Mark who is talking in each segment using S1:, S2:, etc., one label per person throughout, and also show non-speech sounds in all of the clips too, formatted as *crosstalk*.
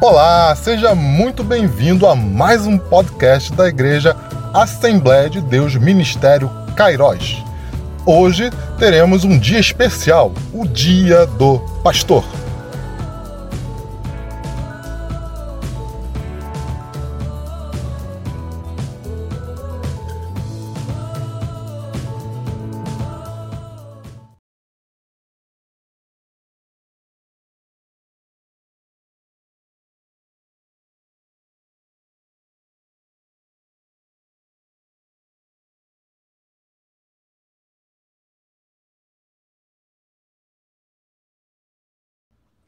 S1: Olá, seja muito bem-vindo a mais um podcast da Igreja Assembleia de Deus Ministério Cairós. Hoje teremos um dia especial, o Dia do Pastor.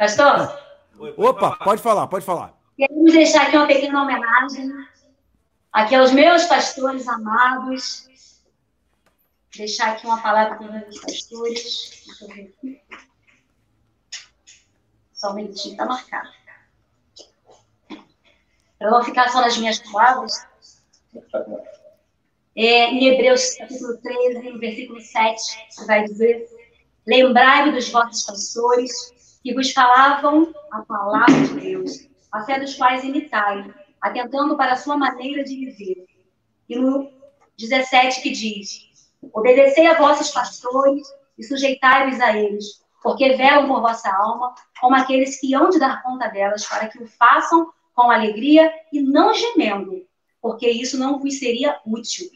S2: Pastor?
S3: Opa, pode falar, pode falar.
S2: Queremos deixar aqui uma pequena homenagem aqui aos meus pastores amados. Deixar aqui uma palavra para os meus pastores. Deixa eu ver aqui. Só um minutinho, está marcado. Para não ficar só nas minhas palavras. É, em Hebreus capítulo 13, versículo 7, vai dizer: Lembrai-me dos vossos pastores que vos falavam a palavra de Deus, a fé dos quais imitai, atentando para a sua maneira de viver. E no 17 que diz: Obedecei a vossos pastores e sujeitai-vos a eles, porque velam por vossa alma, como aqueles que hão de dar conta delas, para que o façam com alegria e não gemendo, porque isso não vos seria útil.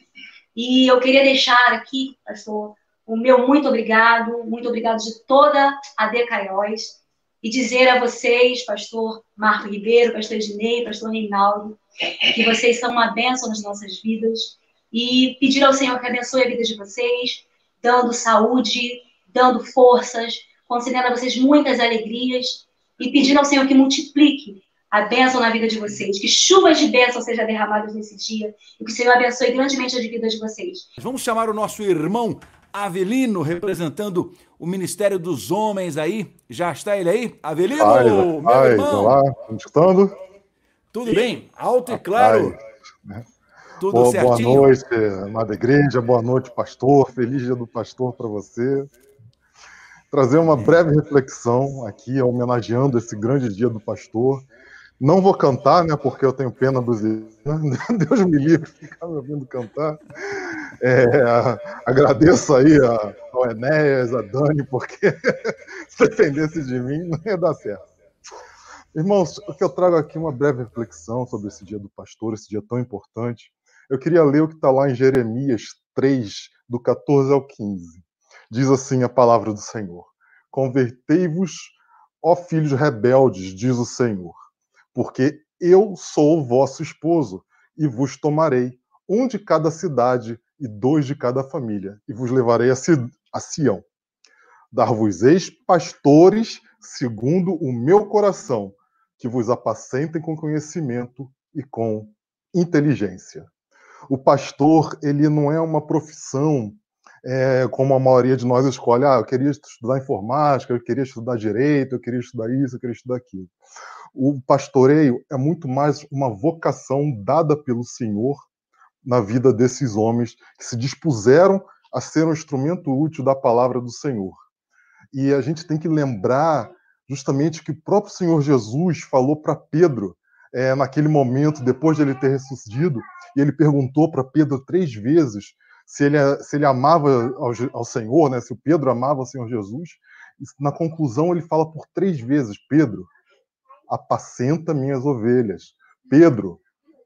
S2: E eu queria deixar aqui, pastor, o meu muito obrigado, muito obrigado de toda a Decaiós, e dizer a vocês, pastor Marco Ribeiro, pastor Ednei, pastor Reinaldo, que vocês são uma bênção nas nossas vidas, e pedir ao Senhor que abençoe a vida de vocês, dando saúde, dando forças, concedendo a vocês muitas alegrias, e pedir ao Senhor que multiplique a bênção na vida de vocês, que chuvas de bênção sejam derramadas nesse dia, e que o Senhor abençoe grandemente a vida de vocês.
S3: Vamos chamar o nosso irmão Avelino, representando o Ministério dos Homens aí. Já está ele aí? Avelino,
S1: Ai, meu ai, irmão. Olá, me escutando?
S3: Tudo bem? Alto e claro.
S1: Ai, Tudo boa, certinho? Boa noite, amada igreja. Boa noite, pastor. Feliz dia do pastor para você. Trazer uma breve reflexão aqui, homenageando esse grande dia do pastor. Não vou cantar, né? Porque eu tenho pena dos. *laughs* Deus me livre de ficar me ouvindo cantar. É, agradeço aí a, ao Enéas, a Dani, porque *laughs* se dependesse de mim, não ia dar certo. Irmãos, o que eu trago aqui uma breve reflexão sobre esse dia do pastor, esse dia tão importante. Eu queria ler o que está lá em Jeremias 3, do 14 ao 15. Diz assim a palavra do Senhor: Convertei-vos, ó filhos rebeldes, diz o Senhor porque eu sou o vosso esposo, e vos tomarei, um de cada cidade e dois de cada família, e vos levarei a, a Sião. Dar-vos-eis pastores segundo o meu coração, que vos apacentem com conhecimento e com inteligência. O pastor, ele não é uma profissão é, como a maioria de nós escolhe. Ah, eu queria estudar informática, eu queria estudar direito, eu queria estudar isso, eu queria estudar aquilo o pastoreio é muito mais uma vocação dada pelo Senhor na vida desses homens que se dispuseram a ser um instrumento útil da palavra do Senhor. E a gente tem que lembrar justamente que o próprio Senhor Jesus falou para Pedro, é, naquele momento, depois de ele ter ressuscitado, e ele perguntou para Pedro três vezes se ele, se ele amava ao, ao Senhor, né, se o Pedro amava o Senhor Jesus. E na conclusão, ele fala por três vezes: Pedro, apacenta minhas ovelhas. Pedro,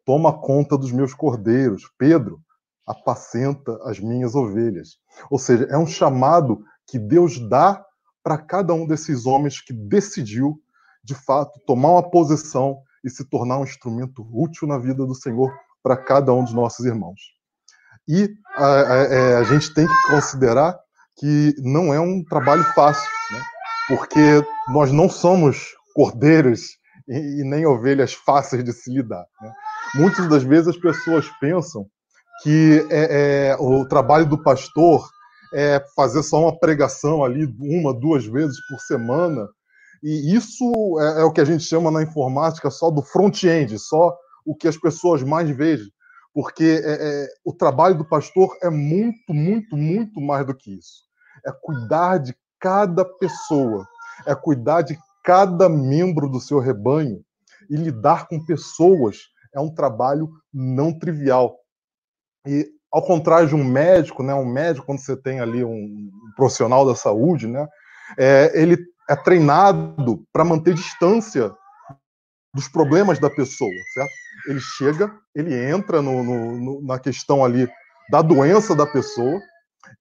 S1: toma conta dos meus cordeiros. Pedro, apacenta as minhas ovelhas. Ou seja, é um chamado que Deus dá para cada um desses homens que decidiu, de fato, tomar uma posição e se tornar um instrumento útil na vida do Senhor para cada um dos nossos irmãos. E a, a, é, a, gente tem que considerar que não é um trabalho fácil, né? porque nós não somos cordeiros e, e nem ovelhas fáceis de se lidar. Né? Muitas das vezes as pessoas pensam que é, é, o trabalho do pastor é fazer só uma pregação ali uma, duas vezes por semana. E isso é, é o que a gente chama na informática só do front-end, só o que as pessoas mais veem. Porque é, é, o trabalho do pastor é muito, muito, muito mais do que isso. É cuidar de cada pessoa, é cuidar de cada membro do seu rebanho E lidar com pessoas é um trabalho não trivial. E ao contrário de um médico, né, um médico quando você tem ali um profissional da saúde, né, é, ele é treinado para manter distância dos problemas da pessoa, certo? Ele chega, ele entra no, no, na questão ali da doença da pessoa,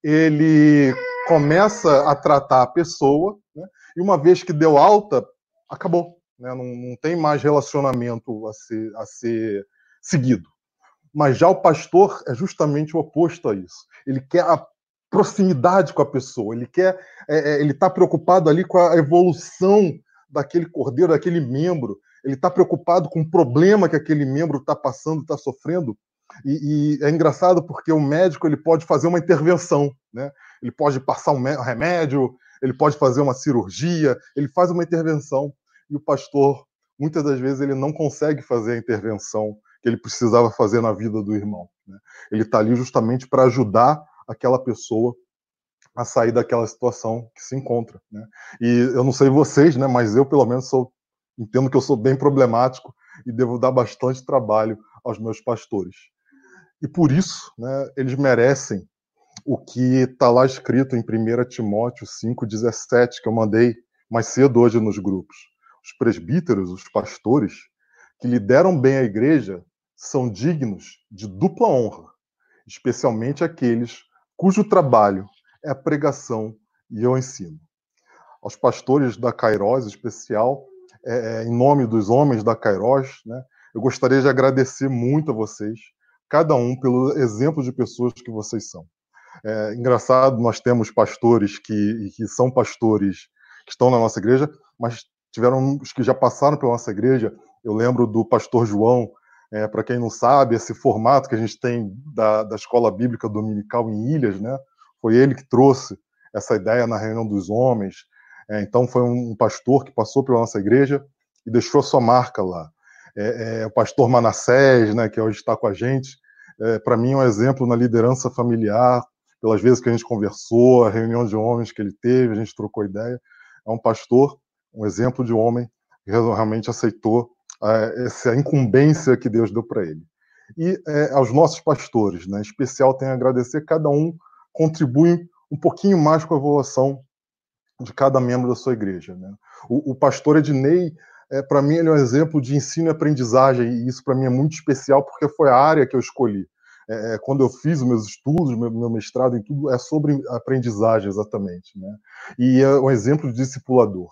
S1: ele começa a tratar a pessoa, né? e uma vez que deu alta, acabou. Né? Não, não, tem mais relacionamento a ser, a ser seguido. Mas já o pastor é justamente o oposto a isso. Ele quer a proximidade com a pessoa, ele quer, é, é ele está preocupado ali com a evolução daquele cordeiro, daquele membro, ele está preocupado com o problema que aquele membro está passando, está sofrendo. E, e, é engraçado porque o médico ele pode fazer uma intervenção, né? Ele pode passar um remédio, ele pode fazer uma cirurgia, ele faz uma intervenção e o pastor muitas das vezes ele não consegue fazer a intervenção que ele precisava fazer na vida do irmão. Né? Ele está ali justamente para ajudar aquela pessoa a sair daquela situação que se encontra. Né? E eu não sei vocês, né, mas eu pelo menos sou, entendo que eu sou bem problemático e devo dar bastante trabalho aos meus pastores. E por isso, né, eles merecem o que está lá escrito em 1 Timóteo 5,17, que eu mandei mais cedo hoje nos grupos. Os presbíteros, os pastores, que lideram bem a igreja, são dignos de dupla honra, especialmente aqueles cujo trabalho é a pregação e o ensino. Aos pastores da Cairós, em especial, é, é, em nome dos homens da Cairós, né, eu gostaria de agradecer muito a vocês, cada um, pelo exemplo de pessoas que vocês são. É engraçado, nós temos pastores que, que são pastores que estão na nossa igreja, mas tiveram os que já passaram pela nossa igreja. Eu lembro do pastor João, é, para quem não sabe, esse formato que a gente tem da, da escola bíblica dominical em Ilhas, né? Foi ele que trouxe essa ideia na reunião dos homens. É, então, foi um pastor que passou pela nossa igreja e deixou a sua marca lá. É, é o pastor Manassés, né, que hoje está com a gente, é, para mim é um exemplo na liderança familiar, pelas vezes que a gente conversou, a reunião de homens que ele teve, a gente trocou ideia. É um pastor, um exemplo de homem que realmente aceitou é, essa incumbência que Deus deu para ele. E é, aos nossos pastores, né, em especial, tenho a agradecer, cada um contribui um pouquinho mais com a evolução de cada membro da sua igreja. Né? O, o pastor Ednei, é, para mim, ele é um exemplo de ensino e aprendizagem, e isso para mim é muito especial porque foi a área que eu escolhi. É, é, quando eu fiz meus estudos, meu, meu, mestrado em tudo, é sobre aprendizagem exatamente. Né? E é um exemplo de discipulador.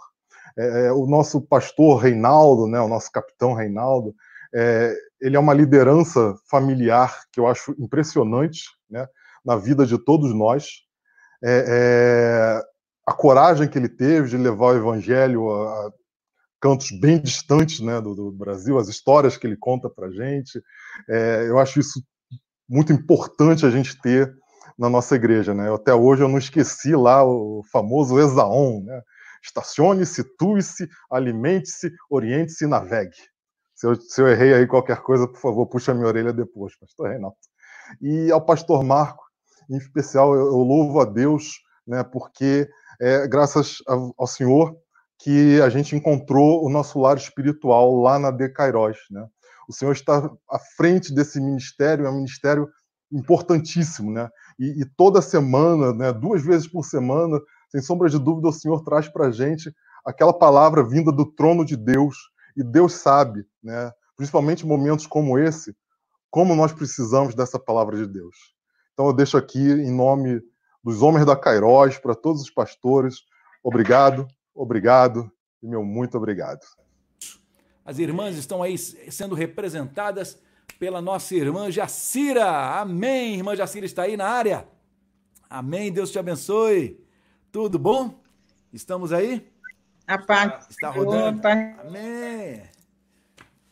S1: É, é, o nosso pastor Reinaldo, né, o nosso capitão Reinaldo, é, ele é uma liderança familiar que eu acho impressionante né, na vida de todos nós. É, a coragem que ele teve de levar o evangelho a, a cantos bem distantes né, do, do, Brasil, as histórias que ele conta para gente, eu acho isso muito importante a gente ter na nossa igreja, né? Até hoje eu não esqueci lá o famoso Exaon, né? Estacione, situe-se, alimente-se, oriente-se e navegue. Se eu, se eu, errei aí qualquer coisa, por favor, puxa minha orelha depois, pastor Reinaldo. E ao pastor Marco, em especial, eu, eu louvo a Deus, né, porque é graças ao, Senhor que a gente encontrou o nosso lar espiritual lá na De Cairóis, né? O Senhor está à frente desse ministério, é um ministério importantíssimo, né? E, e toda semana, né, duas vezes por semana, sem sombra de dúvida, o Senhor traz para a gente aquela palavra vinda do trono de Deus, e Deus sabe, né, principalmente em momentos como esse, como nós precisamos dessa palavra de Deus. Então eu deixo aqui, em nome dos homens da Cairós, para todos os pastores, obrigado, obrigado e meu muito obrigado.
S3: As irmãs estão aí sendo representadas pela nossa irmã Jacira. Amém. Irmã Jacira está aí na área. Amém. Deus te abençoe. Tudo bom? Estamos aí?
S4: A paz.
S3: Está rodando. Opa. Amém.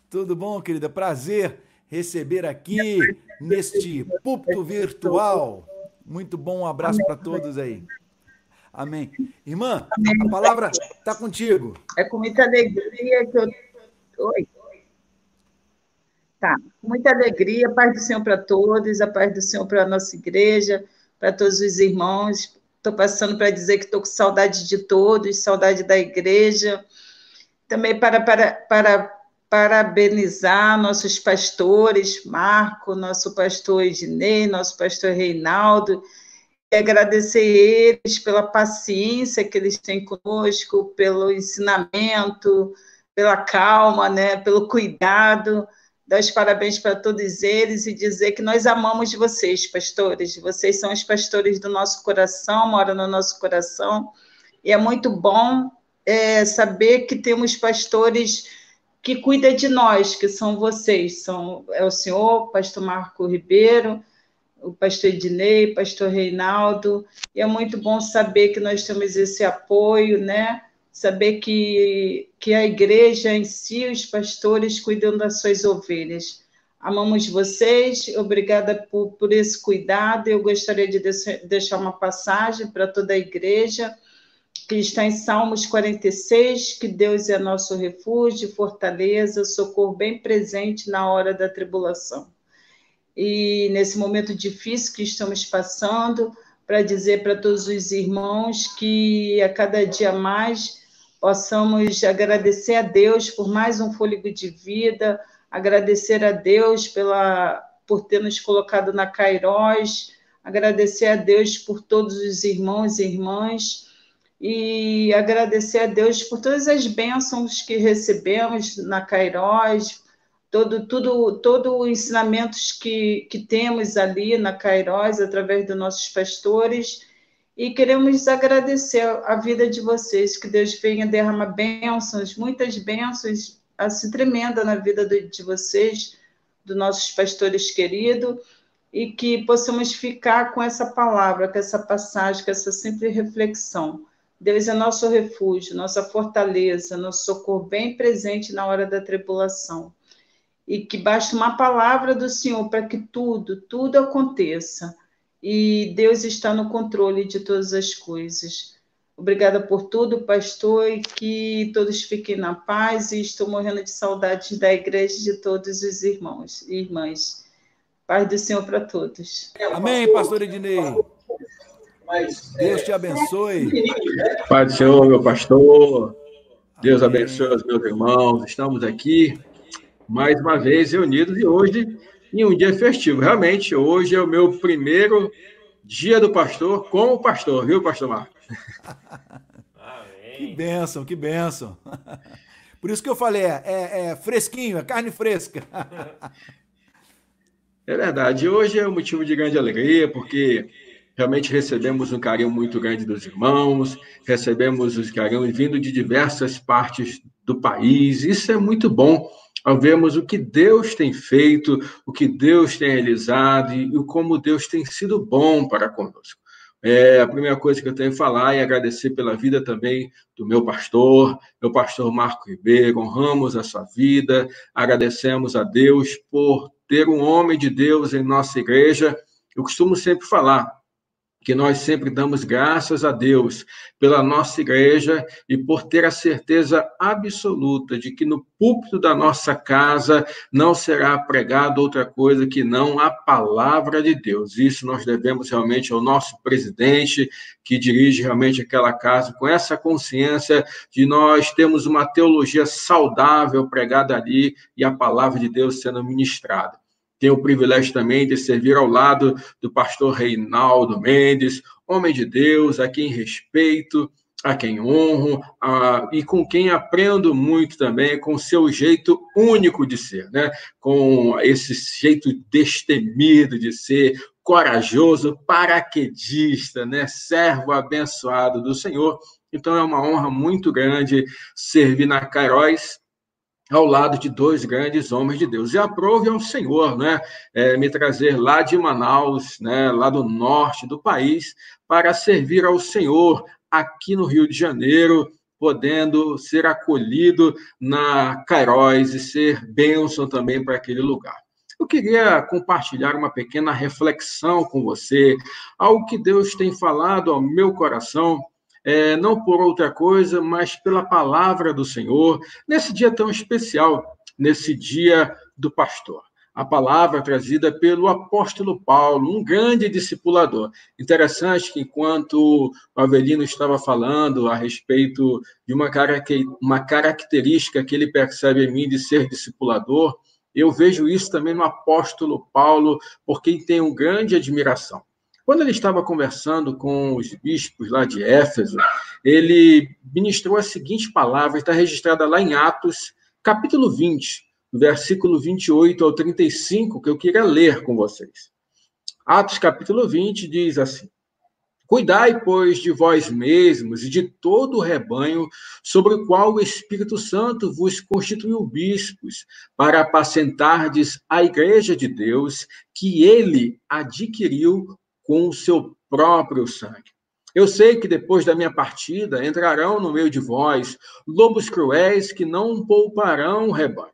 S3: Tudo bom, querida? Prazer receber aqui neste púlpito virtual. Muito bom, um abraço para todos aí. Amém. Irmã, a palavra está contigo.
S4: É com muita alegria que eu Oi. Tá, muita alegria, a paz do Senhor para todos, a paz do Senhor para a nossa igreja, para todos os irmãos. Estou passando para dizer que estou com saudade de todos, saudade da igreja. Também para, para, para parabenizar nossos pastores, Marco, nosso pastor Ednei, nosso pastor Reinaldo, e agradecer eles pela paciência que eles têm conosco, pelo ensinamento, pela calma, né, pelo cuidado. Dar os parabéns para todos eles e dizer que nós amamos vocês, pastores. Vocês são os pastores do nosso coração, moram no nosso coração. E é muito bom é, saber que temos pastores que cuidam de nós, que são vocês. São, é o senhor, pastor Marco Ribeiro, o pastor Ednei, pastor Reinaldo, e é muito bom saber que nós temos esse apoio, né? Saber que, que a igreja em si, os pastores, cuidam das suas ovelhas. Amamos vocês, obrigada por, por esse cuidado. Eu gostaria de deixar uma passagem para toda a igreja, que está em Salmos 46, que Deus é nosso refúgio, fortaleza, socorro bem presente na hora da tribulação e nesse momento difícil que estamos passando, para dizer para todos os irmãos que a cada dia mais possamos agradecer a Deus por mais um fôlego de vida, agradecer a Deus pela por ter nos colocado na Cairós, agradecer a Deus por todos os irmãos e irmãs e agradecer a Deus por todas as bênçãos que recebemos na Cairós, todo tudo todo o ensinamentos que, que temos ali na Cairós através dos nossos pastores e queremos agradecer a vida de vocês que Deus venha derramar bênçãos muitas bênçãos assim tremenda na vida de vocês dos nossos pastores queridos e que possamos ficar com essa palavra, com essa passagem, com essa simples reflexão. Deus é nosso refúgio, nossa fortaleza, nosso socorro bem presente na hora da tribulação e que basta uma palavra do Senhor para que tudo, tudo aconteça. E Deus está no controle de todas as coisas. Obrigada por tudo, pastor, e que todos fiquem na paz. E estou morrendo de saudades da igreja de todos os irmãos e irmãs. Paz do Senhor para todos.
S3: Amém, pastor Ednei. Deus te abençoe.
S5: Pai do Senhor, meu pastor. Deus abençoe os meus irmãos. Estamos aqui mais uma vez reunidos e hoje em um dia festivo. Realmente, hoje é o meu primeiro dia do pastor com o pastor, viu, pastor Marcos?
S3: que bênção, que bênção. Por isso que eu falei, é, é, é fresquinho, é carne fresca.
S5: É verdade. Hoje é um motivo de grande alegria, porque realmente recebemos um carinho muito grande dos irmãos, recebemos os carinhos vindo de diversas partes do país. Isso é muito bom ao vermos o que Deus tem feito, o que Deus tem realizado e como Deus tem sido bom para conosco. É, a primeira coisa que eu tenho que falar é agradecer pela vida também do meu pastor, meu pastor Marco Ribeiro. Honramos a sua vida, agradecemos a Deus por ter um homem de Deus em nossa igreja. Eu costumo sempre falar, que nós sempre damos graças a Deus pela nossa igreja e por ter a certeza absoluta de que no púlpito da nossa casa não será pregado outra coisa que não a palavra de Deus. Isso nós devemos realmente ao nosso presidente, que dirige realmente aquela casa, com essa consciência de nós temos uma teologia saudável pregada ali e a palavra de Deus sendo ministrada. Tenho o privilégio também de servir ao lado do pastor Reinaldo Mendes, homem de Deus, a quem respeito, a quem honro a, e com quem aprendo muito também, com seu jeito único de ser, né? com esse jeito destemido de ser, corajoso, paraquedista, né? servo abençoado do Senhor. Então é uma honra muito grande servir na Cairóis ao lado de dois grandes homens de Deus. E aprove ao Senhor, né, é, me trazer lá de Manaus, né, lá do norte do país, para servir ao Senhor aqui no Rio de Janeiro, podendo ser acolhido na Cairóis e ser bênção também para aquele lugar. Eu queria compartilhar uma pequena reflexão com você, algo que Deus tem falado ao meu coração é, não por outra coisa, mas pela palavra do Senhor, nesse dia tão especial, nesse dia do pastor. a palavra trazida pelo apóstolo Paulo, um grande discipulador. Interessante que, enquanto o Avelino estava falando a respeito de uma, uma característica que ele percebe em mim de ser discipulador, eu vejo isso também no apóstolo Paulo, por quem tenho grande admiração. Quando ele estava conversando com os bispos lá de Éfeso, ele ministrou a seguinte palavra, está registrada lá em Atos, capítulo 20, versículo 28 ao 35, que eu queria ler com vocês. Atos capítulo 20 diz assim: Cuidai, pois, de vós mesmos e de todo o rebanho sobre o qual o Espírito Santo vos constituiu bispos, para apacentardes a igreja de Deus, que ele adquiriu com o seu próprio sangue. Eu sei que depois da minha partida entrarão no meio de vós lobos cruéis que não pouparão o rebanho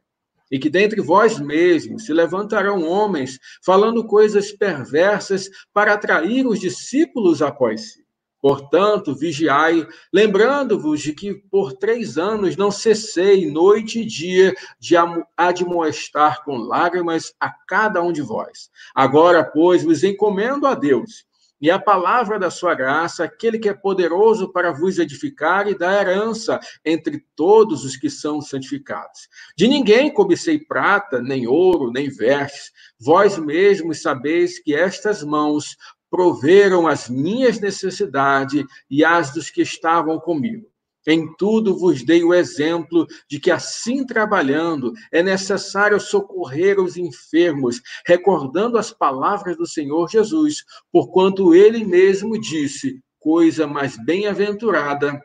S5: e que dentre vós mesmos se levantarão homens falando coisas perversas para atrair os discípulos após si. Portanto, vigiai, lembrando-vos de que por três anos não cessei, noite e dia, de admoestar com lágrimas a cada um de vós. Agora, pois, vos encomendo a Deus e a palavra da sua graça, aquele que é poderoso para vos edificar e dar herança entre todos os que são santificados. De ninguém cobicei prata, nem ouro, nem vestes. Vós mesmos sabeis que estas mãos proveram as minhas necessidades e as dos que estavam comigo. Em tudo vos dei o exemplo de que, assim trabalhando, é necessário socorrer os enfermos, recordando as palavras do Senhor Jesus, porquanto ele mesmo disse: coisa mais bem-aventurada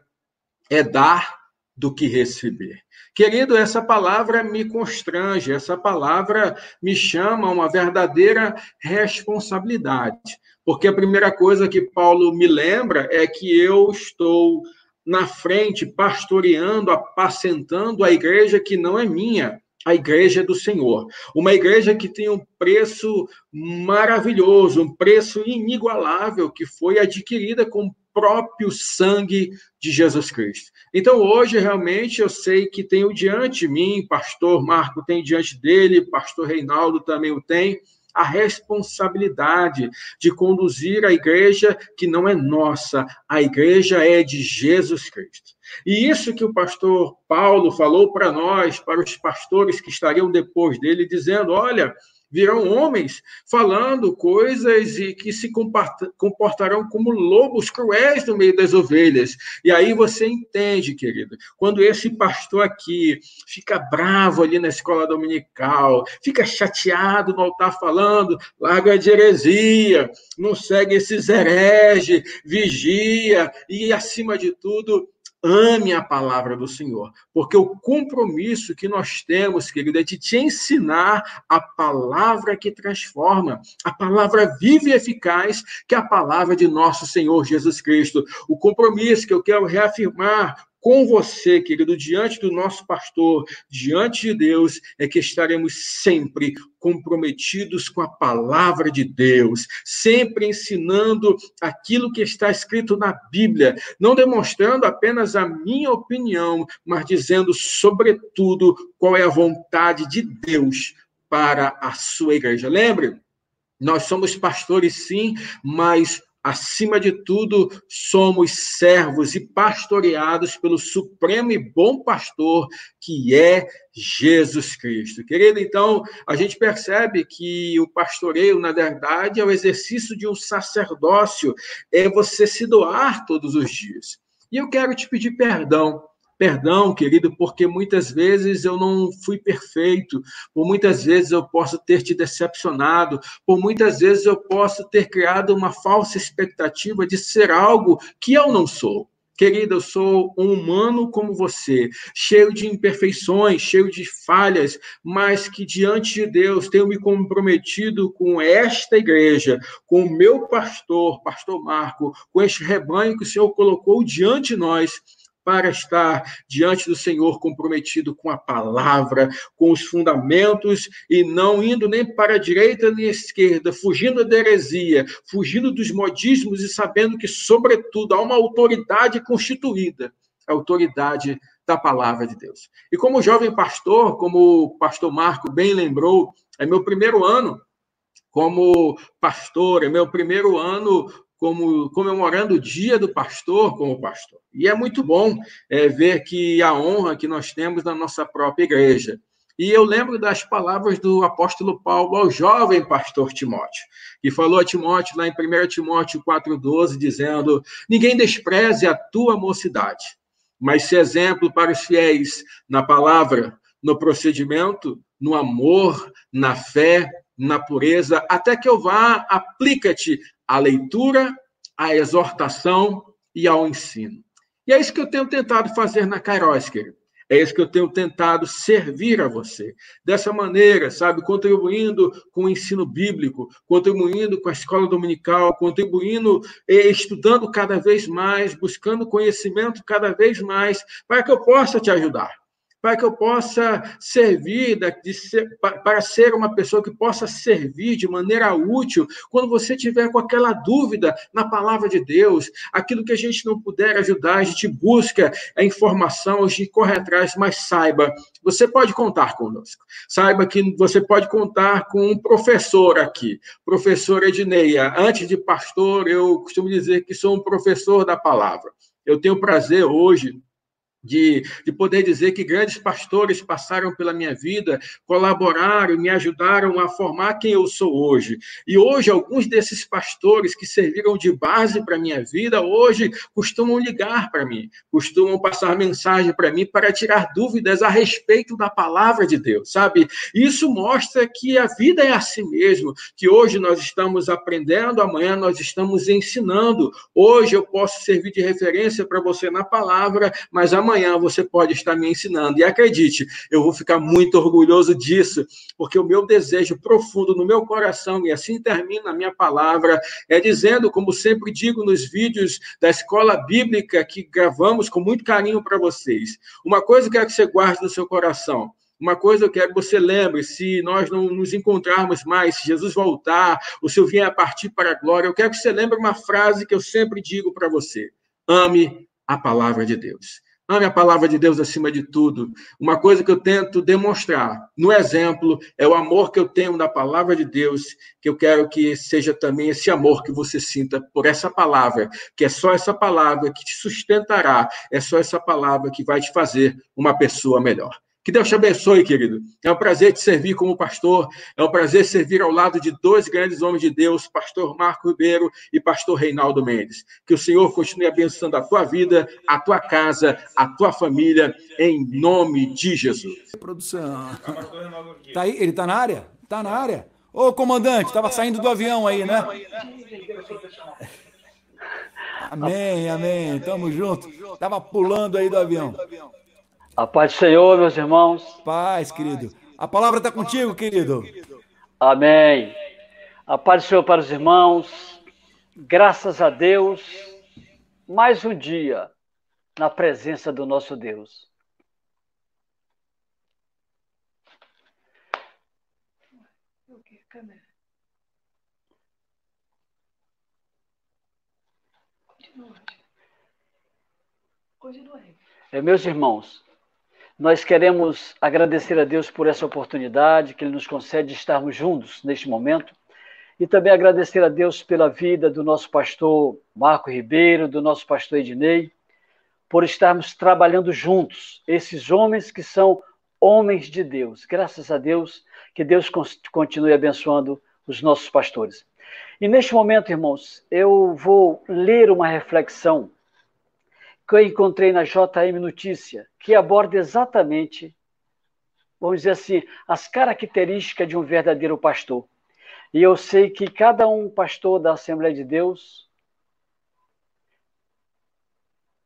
S5: é dar do que receber. Querido, essa palavra me constrange, essa palavra me chama a uma verdadeira responsabilidade, porque a primeira coisa que Paulo me lembra é que eu estou na frente, pastoreando, apacentando a igreja que não é minha, a igreja do Senhor. Uma igreja que tem um preço maravilhoso, um preço inigualável, que foi adquirida com próprio sangue de Jesus Cristo. Então, hoje, realmente, eu sei que tenho diante de mim, pastor Marco tem diante dele, pastor Reinaldo também o tem, a responsabilidade de conduzir a igreja que não é nossa, a igreja é de Jesus Cristo. E isso que o pastor Paulo falou para nós, para os pastores que estariam depois dele, dizendo: olha, virão homens falando coisas e que se comportarão como lobos cruéis no meio das ovelhas. E aí você entende, querido, quando esse pastor aqui fica bravo ali na escola dominical, fica chateado no altar falando, larga de heresia, não segue esses hereges, vigia e, acima de tudo, ame a palavra do Senhor, porque o compromisso que nós temos, querido, é de te ensinar a palavra que transforma, a palavra viva e eficaz, que é a palavra de nosso Senhor Jesus Cristo. O compromisso que eu quero reafirmar com você, querido, diante do nosso pastor, diante de Deus, é que estaremos sempre comprometidos com a palavra de Deus, sempre ensinando aquilo que está escrito na Bíblia, não demonstrando apenas a minha opinião, mas dizendo, sobretudo, qual é a vontade de Deus para a sua igreja. Lembre, nós somos pastores, sim, mas Acima de tudo, somos servos e pastoreados pelo supremo e bom pastor, que é Jesus Cristo. Querido, então, a gente percebe que o pastoreio, na verdade, é o exercício de um sacerdócio, é você se doar todos os dias. E eu quero te pedir perdão Perdão, querido, porque muitas vezes eu não fui perfeito, por muitas vezes eu posso ter te decepcionado, por muitas vezes eu posso ter criado uma falsa expectativa de ser algo que eu não sou. Querida, eu sou um humano como você, cheio de imperfeições, cheio de falhas, mas que diante de Deus tenho me comprometido com esta igreja, com o meu pastor, pastor Marco, com este rebanho que o Senhor colocou diante de nós para estar diante do Senhor comprometido com a palavra, com os fundamentos e não indo nem para a direita nem a esquerda, fugindo da heresia, fugindo dos modismos e sabendo que, sobretudo, há uma autoridade constituída a autoridade da palavra de Deus. E como jovem pastor, como o pastor Marco bem lembrou, é meu primeiro ano como pastor, é meu primeiro ano como comemorando o dia do pastor como pastor. E é muito bom é, ver que a honra que nós temos na nossa própria igreja. E eu lembro das palavras do apóstolo Paulo ao jovem pastor Timóteo, que falou a Timóteo lá em 1 Timóteo 4,12, dizendo: Ninguém despreze a tua mocidade, mas se exemplo para os fiéis na palavra, no procedimento, no amor, na fé, na pureza, até que eu vá, aplica-te à leitura, à exortação e ao ensino. E é isso que eu tenho tentado fazer na Kairos, querido. É isso que eu tenho tentado servir a você. Dessa maneira, sabe, contribuindo com o ensino bíblico, contribuindo com a escola dominical, contribuindo, eh, estudando cada vez mais, buscando conhecimento cada vez mais, para que eu possa te ajudar para que eu possa servir, ser, para ser uma pessoa que possa servir de maneira útil, quando você tiver com aquela dúvida na palavra de Deus, aquilo que a gente não puder ajudar, a gente busca a informação, a gente corre atrás, mas saiba, você pode contar conosco. Saiba que você pode contar com um professor aqui, professor Edneia. Antes de pastor, eu costumo dizer que sou um professor da palavra. Eu tenho prazer hoje de, de poder dizer que grandes pastores passaram pela minha vida, colaboraram, me ajudaram a formar quem eu sou hoje. E hoje, alguns desses pastores que serviram de base para a minha vida, hoje costumam ligar para mim, costumam passar mensagem para mim para tirar dúvidas a respeito da palavra de Deus, sabe? Isso mostra que a vida é assim mesmo, que hoje nós estamos aprendendo, amanhã nós estamos ensinando. Hoje eu posso servir de referência para você na palavra, mas amanhã amanhã você pode estar me ensinando. E acredite, eu vou ficar muito orgulhoso disso, porque o meu desejo profundo no meu coração, e assim termina a minha palavra, é dizendo, como sempre digo nos vídeos da escola bíblica que gravamos com muito carinho para vocês, uma coisa que quero que você guarde no seu coração. Uma coisa eu quero que você lembre: se nós não nos encontrarmos mais, se Jesus voltar, o Senhor vier a partir para a glória, eu quero que você lembre uma frase que eu sempre digo para você: ame a palavra de Deus. Ame a palavra de Deus acima de tudo. Uma coisa que eu tento demonstrar no exemplo é o amor que eu tenho da palavra de Deus, que eu quero que seja também esse amor que você sinta por essa palavra, que é só essa palavra que te sustentará, é só essa palavra que vai te fazer uma pessoa melhor. Que Deus te abençoe, querido. É um prazer te servir como pastor. É um prazer servir ao lado de dois grandes homens de Deus, pastor Marco Ribeiro e pastor Reinaldo Mendes. Que o Senhor continue abençoando a tua vida, a tua casa, a tua família, em nome de Jesus.
S3: Produção. Tá aí? Ele tá na área? Tá na área. Ô, comandante, estava saindo do avião aí, né? Amém, amém. Tamo junto. Tava pulando aí do avião.
S6: A paz do Senhor, meus irmãos.
S3: Paz, querido. A palavra está contigo, querido.
S6: Amém. A paz do Senhor para os irmãos. Graças a Deus, mais um dia na presença do nosso Deus. Continua. É, meus irmãos, nós queremos agradecer a Deus por essa oportunidade que Ele nos concede de estarmos juntos neste momento e também agradecer a Deus pela vida do nosso pastor Marco Ribeiro, do nosso pastor Ednei, por estarmos trabalhando juntos, esses homens que são homens de Deus. Graças a Deus, que Deus continue abençoando os nossos pastores. E neste momento, irmãos, eu vou ler uma reflexão que eu encontrei na JM Notícia, que aborda exatamente, vamos dizer assim, as características de um verdadeiro pastor. E eu sei que cada um pastor da Assembleia de Deus,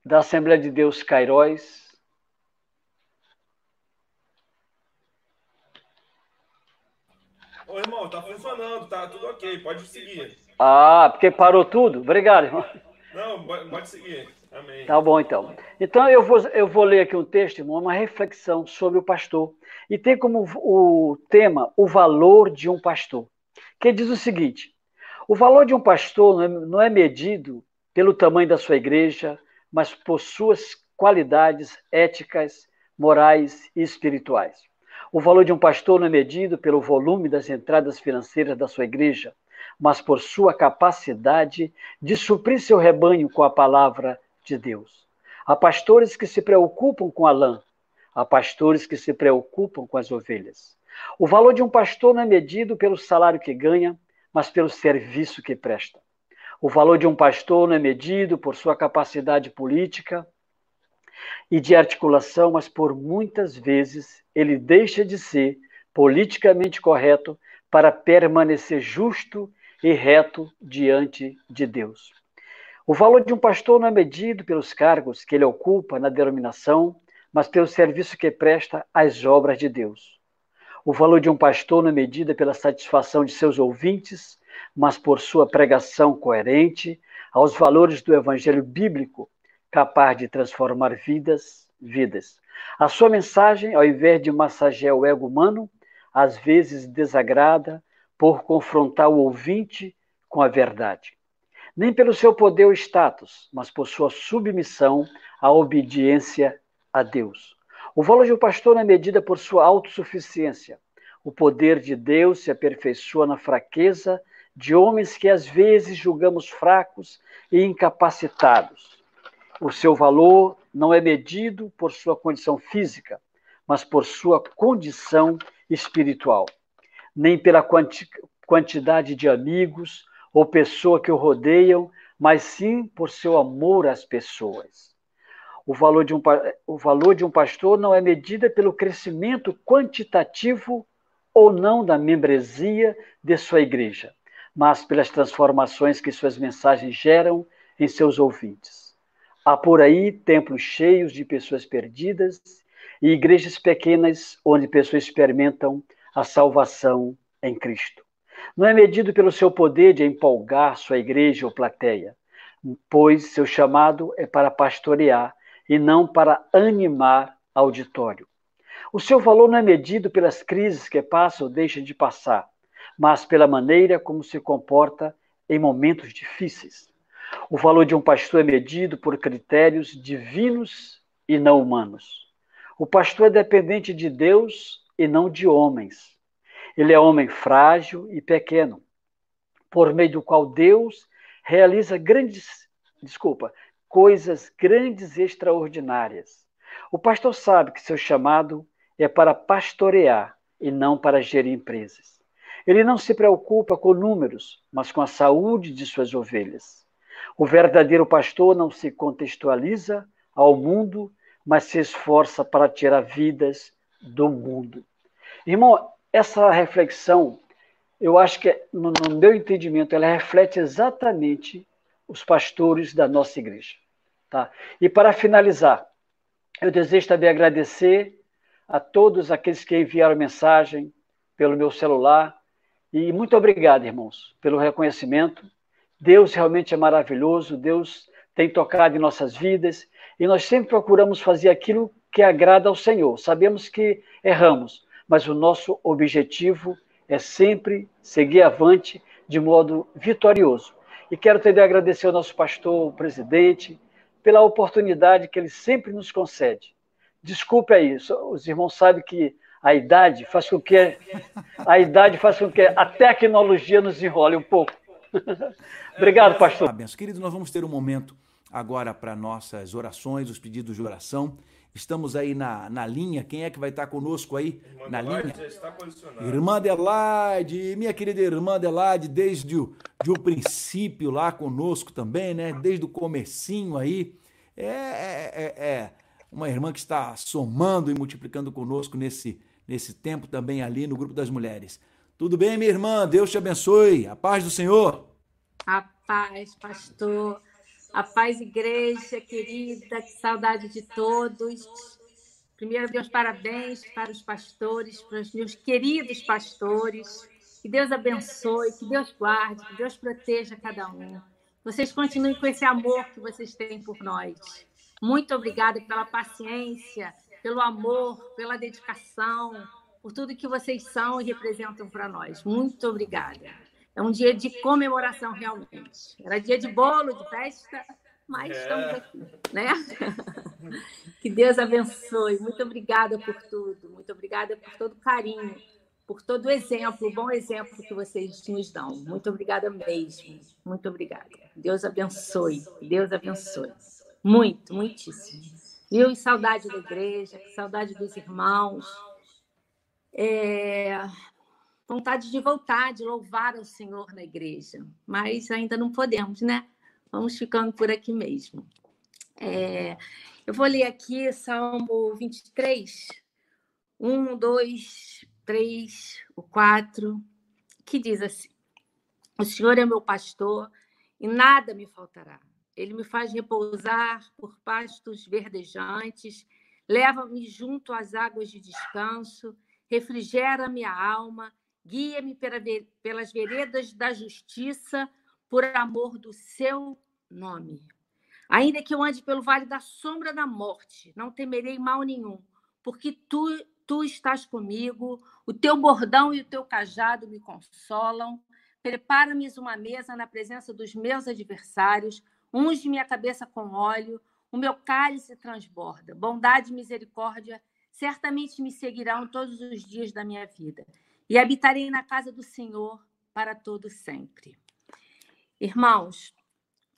S6: da Assembleia de Deus Cairóis,
S7: Ô, irmão, tá funcionando, tá tudo ok, pode seguir.
S6: Ah, porque parou tudo? Obrigado, irmão.
S7: Não, pode seguir. Amém.
S6: Tá bom, então. Então, eu vou, eu vou ler aqui um texto, irmão, uma reflexão sobre o pastor. E tem como o tema o valor de um pastor. Que diz o seguinte: o valor de um pastor não é, não é medido pelo tamanho da sua igreja, mas por suas qualidades éticas, morais e espirituais. O valor de um pastor não é medido pelo volume das entradas financeiras da sua igreja, mas por sua capacidade de suprir seu rebanho com a palavra de Deus. Há pastores que se preocupam com a lã, há pastores que se preocupam com as ovelhas. O valor de um pastor não é medido pelo salário que ganha, mas pelo serviço que presta. O valor de um pastor não é medido por sua capacidade política e de articulação, mas por muitas vezes ele deixa de ser politicamente correto para permanecer justo e reto diante de Deus. O valor de um pastor não é medido pelos cargos que ele ocupa na denominação, mas pelo serviço que presta às obras de Deus. O valor de um pastor não é medido pela satisfação de seus ouvintes, mas por sua pregação coerente aos valores do evangelho bíblico, capaz de transformar vidas, vidas. A sua mensagem, ao invés de massagear o ego humano, às vezes desagrada por confrontar o ouvinte com a verdade nem pelo seu poder ou status, mas por sua submissão à obediência a Deus. O valor de um pastor é medida por sua autossuficiência. O poder de Deus se aperfeiçoa na fraqueza de homens que às vezes julgamos fracos e incapacitados. O seu valor não é medido por sua condição física, mas por sua condição espiritual. Nem pela quanti quantidade de amigos ou pessoa que o rodeiam, mas sim por seu amor às pessoas. O valor de um, o valor de um pastor não é medida pelo crescimento quantitativo ou não da membresia de sua igreja, mas pelas transformações que suas mensagens geram em seus ouvintes. Há por aí templos cheios de pessoas perdidas e igrejas pequenas onde pessoas experimentam a salvação em Cristo. Não é medido pelo seu poder de empolgar sua igreja ou plateia, pois seu chamado é para pastorear e não para animar auditório. O seu valor não é medido pelas crises que passa ou deixa de passar, mas pela maneira como se comporta em momentos difíceis. O valor de um pastor é medido por critérios divinos e não humanos. O pastor é dependente de Deus e não de homens. Ele é homem frágil e pequeno, por meio do qual Deus realiza grandes, desculpa, coisas grandes e extraordinárias. O pastor sabe que seu chamado é para pastorear e não para gerir empresas. Ele não se preocupa com números, mas com a saúde de suas ovelhas. O verdadeiro pastor não se contextualiza ao mundo, mas se esforça para tirar vidas do mundo. Irmão, essa reflexão, eu acho que, no, no meu entendimento, ela reflete exatamente os pastores da nossa igreja. Tá? E para finalizar, eu desejo também agradecer a todos aqueles que enviaram mensagem pelo meu celular. E muito obrigado, irmãos, pelo reconhecimento. Deus realmente é maravilhoso, Deus tem tocado em nossas vidas e nós sempre procuramos fazer aquilo que agrada ao Senhor. Sabemos que erramos, mas o nosso objetivo é sempre seguir avante de modo vitorioso. E quero também agradecer ao nosso pastor, o presidente, pela oportunidade que ele sempre nos concede. Desculpe aí, os irmãos sabem que a idade faz com que a idade faz com que a tecnologia nos enrole um pouco. *laughs* Obrigado, pastor.
S3: Querido, nós vamos ter um momento agora para nossas orações, os pedidos de oração. Estamos aí na, na linha. Quem é que vai estar conosco aí
S7: Irmã
S3: na
S7: Adelaide
S3: linha?
S7: já está posicionada.
S3: Irmã Adelaide, minha querida irmã Adelaide, desde o, de o princípio lá conosco também, né? Desde o comecinho aí. É, é, é- é uma irmã que está somando e multiplicando conosco nesse, nesse tempo também ali no grupo das mulheres. Tudo bem, minha irmã? Deus te abençoe. A paz do Senhor.
S8: A paz, pastor. A paz, igreja querida. Que saudade de todos. Primeiro, meus parabéns para os pastores, para os meus queridos pastores. Que Deus abençoe, que Deus guarde, que Deus proteja cada um. Vocês continuem com esse amor que vocês têm por nós. Muito obrigada pela paciência, pelo amor, pela dedicação, por tudo que vocês são e representam para nós. Muito obrigada. É um dia de comemoração, realmente. Era dia de bolo, de festa, mas
S7: É.
S8: estamos aqui, né? *laughs* Que Deus abençoe. Muito obrigada por tudo. Muito obrigada por todo o carinho, por todo o exemplo, o bom exemplo que vocês nos dão. Muito obrigada mesmo. Muito obrigada. Deus abençoe. Deus abençoe. Muito, muitíssimo. Eu e saudade da igreja, saudade dos irmãos. É... Vontade de voltar, de louvar ao Senhor na igreja. Mas ainda não podemos, né? Vamos ficando por aqui mesmo. É, eu vou ler aqui Salmo 23, 1, 2, 3, o 4, que diz assim: O Senhor é meu pastor e nada me faltará. Ele me faz repousar por pastos verdejantes, leva-me junto às águas de descanso, refrigera minha alma, guia-me pelas veredas da justiça por amor do seu nome. Ainda que eu ande pelo vale da sombra da morte, não temerei mal nenhum, porque tu, tu estás comigo, o teu bordão e o teu cajado me consolam. Prepara-me uma mesa na presença dos meus adversários, unge minha cabeça com óleo, o meu cálice transborda. Bondade e misericórdia certamente me seguirão todos os dias da minha vida, e habitarei na casa do Senhor para todo sempre. Irmãos,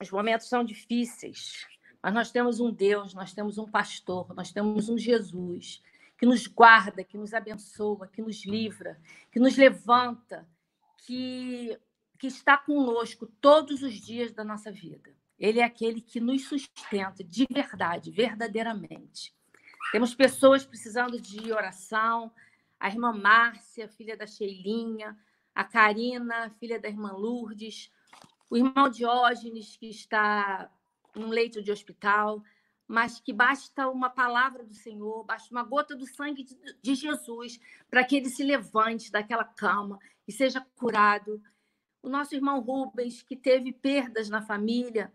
S8: os momentos são difíceis, mas nós temos um Deus, nós temos um pastor, nós temos um Jesus que nos guarda, que nos abençoa, que nos livra, que nos levanta, que, que está conosco todos os dias da nossa vida. Ele é aquele que nos sustenta de verdade, verdadeiramente. Temos pessoas precisando de oração, a irmã Márcia, filha da Sheilinha, a Karina, filha da irmã Lourdes, o irmão Diógenes, que está num leito de hospital, mas que basta uma palavra do Senhor, basta uma gota do sangue de Jesus para que ele se levante daquela cama e seja curado. O nosso irmão Rubens, que teve perdas na família,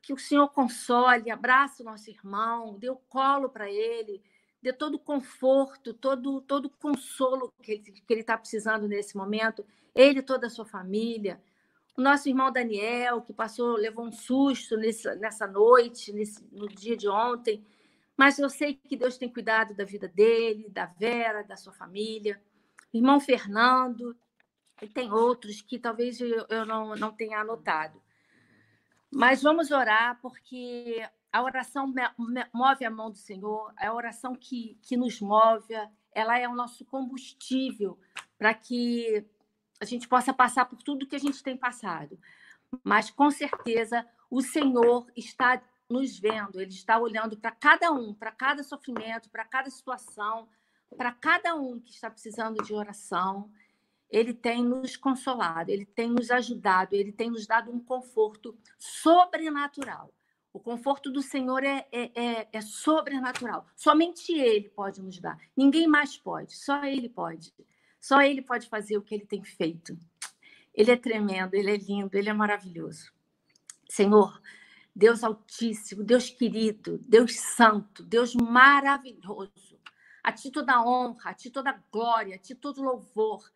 S8: que o Senhor console, abrace o nosso irmão, dê o colo para ele, dê todo o conforto, todo todo o consolo que ele está precisando nesse momento, ele toda a sua família o nosso irmão Daniel, que passou, levou um susto nessa, nessa noite, nesse, no dia de ontem, mas eu sei que Deus tem cuidado da vida dele, da Vera, da sua família. Irmão Fernando, e tem outros que talvez eu, eu não, não tenha anotado. Mas vamos orar, porque a oração move a mão do Senhor, a oração que, que nos move, ela é o nosso combustível para que a gente possa passar por tudo que a gente tem passado. Mas, com certeza, o Senhor está nos vendo, Ele está olhando para cada um, para cada sofrimento, para cada situação, para cada um que está precisando de oração. Ele tem nos consolado, Ele tem nos ajudado, Ele tem nos dado um conforto sobrenatural. O conforto do Senhor é, é, é, é sobrenatural. Somente Ele pode nos dar. Ninguém mais pode, só Ele pode. Só ele pode fazer o que ele tem feito. Ele é tremendo, ele é lindo, ele é maravilhoso. Senhor, Deus Altíssimo, Deus querido, Deus Santo, Deus maravilhoso. A ti toda honra, a ti toda glória, a ti todo louvor,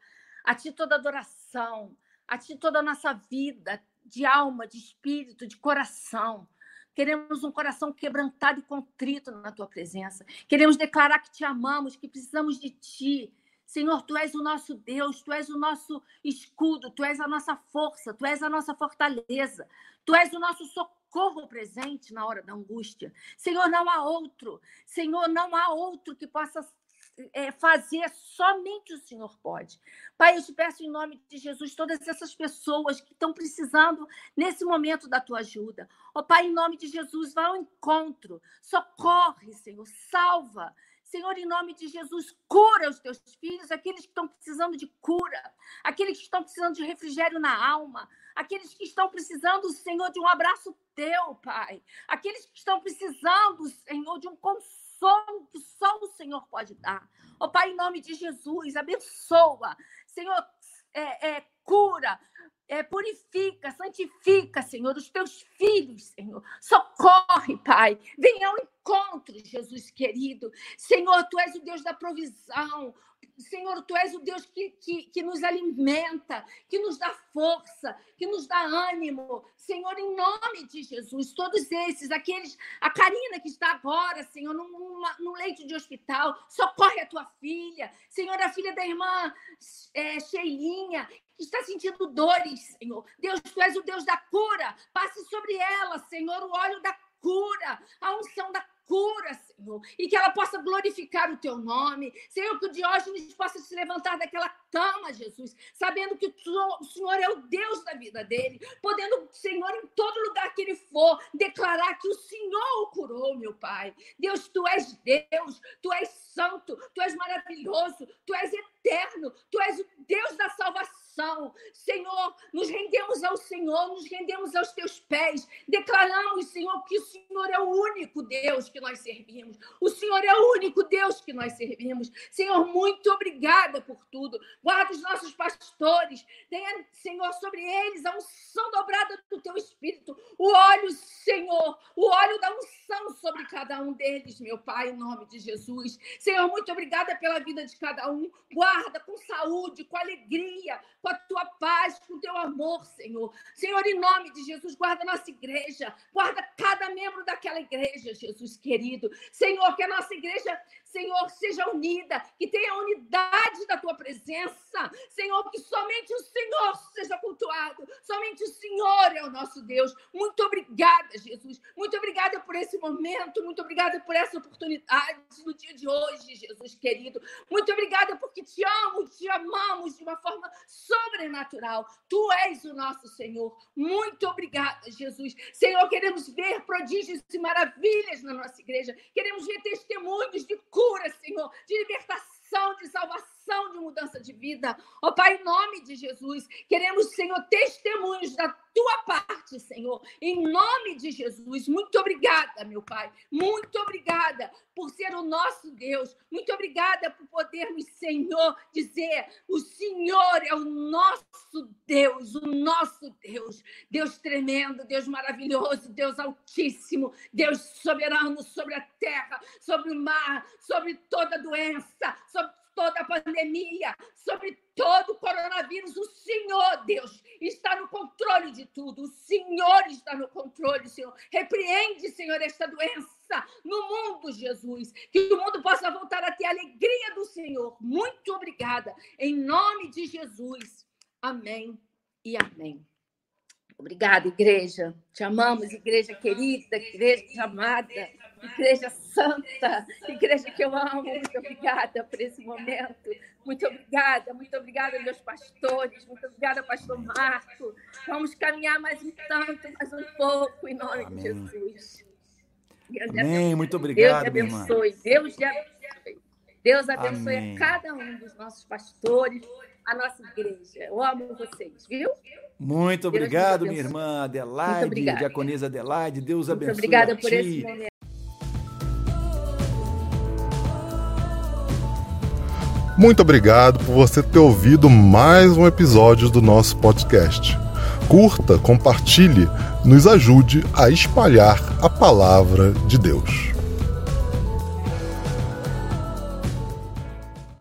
S8: a ti toda adoração, a ti toda a nossa vida de alma, de espírito, de coração. Queremos um coração quebrantado e contrito na tua presença. Queremos declarar que te amamos, que precisamos de ti, Senhor, tu és o nosso Deus, tu és o nosso escudo, tu és a nossa força, tu és a nossa fortaleza, tu és o nosso socorro presente na hora da angústia. Senhor, não há outro, Senhor, não há outro que possa é, fazer, somente o Senhor pode. Pai, eu te peço em nome de Jesus, todas essas pessoas que estão precisando nesse momento da tua ajuda. Ó oh, Pai, em nome de Jesus, vá ao encontro, socorre, Senhor, salva. Senhor, em nome de Jesus, cura os teus filhos, aqueles que estão precisando de cura, aqueles que estão precisando de refrigério na alma, aqueles que estão precisando, Senhor, de um abraço teu, Pai, aqueles que estão precisando, Senhor, de um consolo que só o Senhor pode dar. Ó oh, Pai, em nome de Jesus, abençoa, Senhor, é, é, cura, é, purifica, santifica, Senhor, os teus filhos, Senhor. Socorre, Pai. Venha ao encontro, Jesus querido. Senhor, tu és o Deus da provisão, Senhor, tu és o Deus que, que, que nos alimenta, que nos dá força, que nos dá ânimo. Senhor, em nome de Jesus, todos esses, aqueles, a Karina que está agora, Senhor, num, num leito de hospital, socorre a tua filha. Senhor, a filha da irmã é, Sheilinha, que está sentindo dores, Senhor. Deus, tu és o Deus da cura. Passe sobre ela, Senhor, o óleo da cura, a unção da cura, Senhor, e que ela possa glorificar o teu nome. Senhor, que o Diógenes possa se levantar daquela cama, Jesus, sabendo que o Senhor é o Deus da vida dele, podendo, Senhor, em todo lugar que ele for, declarar que o Senhor o curou, meu Pai. Deus, tu és Deus, tu és santo, tu és maravilhoso, tu és eterno, tu és o Deus da salvação Senhor, nos rendemos ao Senhor, nos rendemos aos teus pés. Declaramos, Senhor, que o Senhor é o único Deus que nós servimos. O Senhor é o único Deus que nós servimos. Senhor, muito obrigada por tudo. Guarda os nossos pastores. Tenha, Senhor, sobre eles a unção dobrada do teu espírito. O óleo, Senhor, o óleo da unção sobre cada um deles, meu Pai, em nome de Jesus. Senhor, muito obrigada pela vida de cada um. Guarda com saúde, com alegria, com a tua paz, com o teu amor, Senhor. Senhor, em nome de Jesus, guarda nossa igreja, guarda cada membro daquela igreja, Jesus querido. Senhor, que a nossa igreja Senhor, seja unida, que tenha unidade da tua presença. Senhor, que somente o Senhor seja cultuado, somente o Senhor é o nosso Deus. Muito obrigada, Jesus. Muito obrigada por esse momento, muito obrigada por essa oportunidade no dia de hoje, Jesus querido. Muito obrigada porque te amo, te amamos de uma forma sobrenatural. Tu és o nosso Senhor. Muito obrigada, Jesus. Senhor, queremos ver prodígios e maravilhas na nossa igreja. Queremos ver testemunhos de cura cura, Senhor, de libertação, de salvação, de mudança de vida. Ó oh, Pai, em nome de Jesus, queremos, Senhor, testemunhos da tua parte, Senhor, em nome de Jesus. Muito obrigada, meu Pai. Muito obrigada por ser o nosso Deus. Muito obrigada por podermos, Senhor, dizer: o Senhor é o nosso Deus, o nosso Deus. Deus tremendo, Deus maravilhoso, Deus altíssimo, Deus soberano sobre a terra, sobre o mar, sobre toda doença, sobre toda a pandemia, sobre todo o coronavírus. O Senhor, Deus, está no controle de tudo. O Senhor está no controle, Senhor. Repreende, Senhor, esta doença no mundo, Jesus. Que o mundo possa voltar a ter a alegria do Senhor. Muito obrigada. Em nome de Jesus. Amém e amém. Obrigada, igreja. Te amamos, igreja querida, igreja amada, igreja santa, igreja que eu amo. Muito obrigada por esse momento. Muito obrigada, muito obrigada, meus pastores. Muito obrigada, pastor Marco. Vamos caminhar mais um tanto, mais um pouco, em nome Amém. de Jesus.
S3: Deus Amém. Muito obrigado,
S8: Deus te abençoe. Deus te abençoe. Deus abençoe Amém. a cada um dos nossos pastores a nossa igreja. Eu amo vocês, viu?
S3: Muito obrigado, minha irmã Adelaide, diaconisa Adelaide. Deus
S8: Muito
S3: abençoe.
S8: Obrigada por esse momento.
S1: Muito obrigado por você ter ouvido mais um episódio do nosso podcast. Curta, compartilhe, nos ajude a espalhar a palavra de Deus.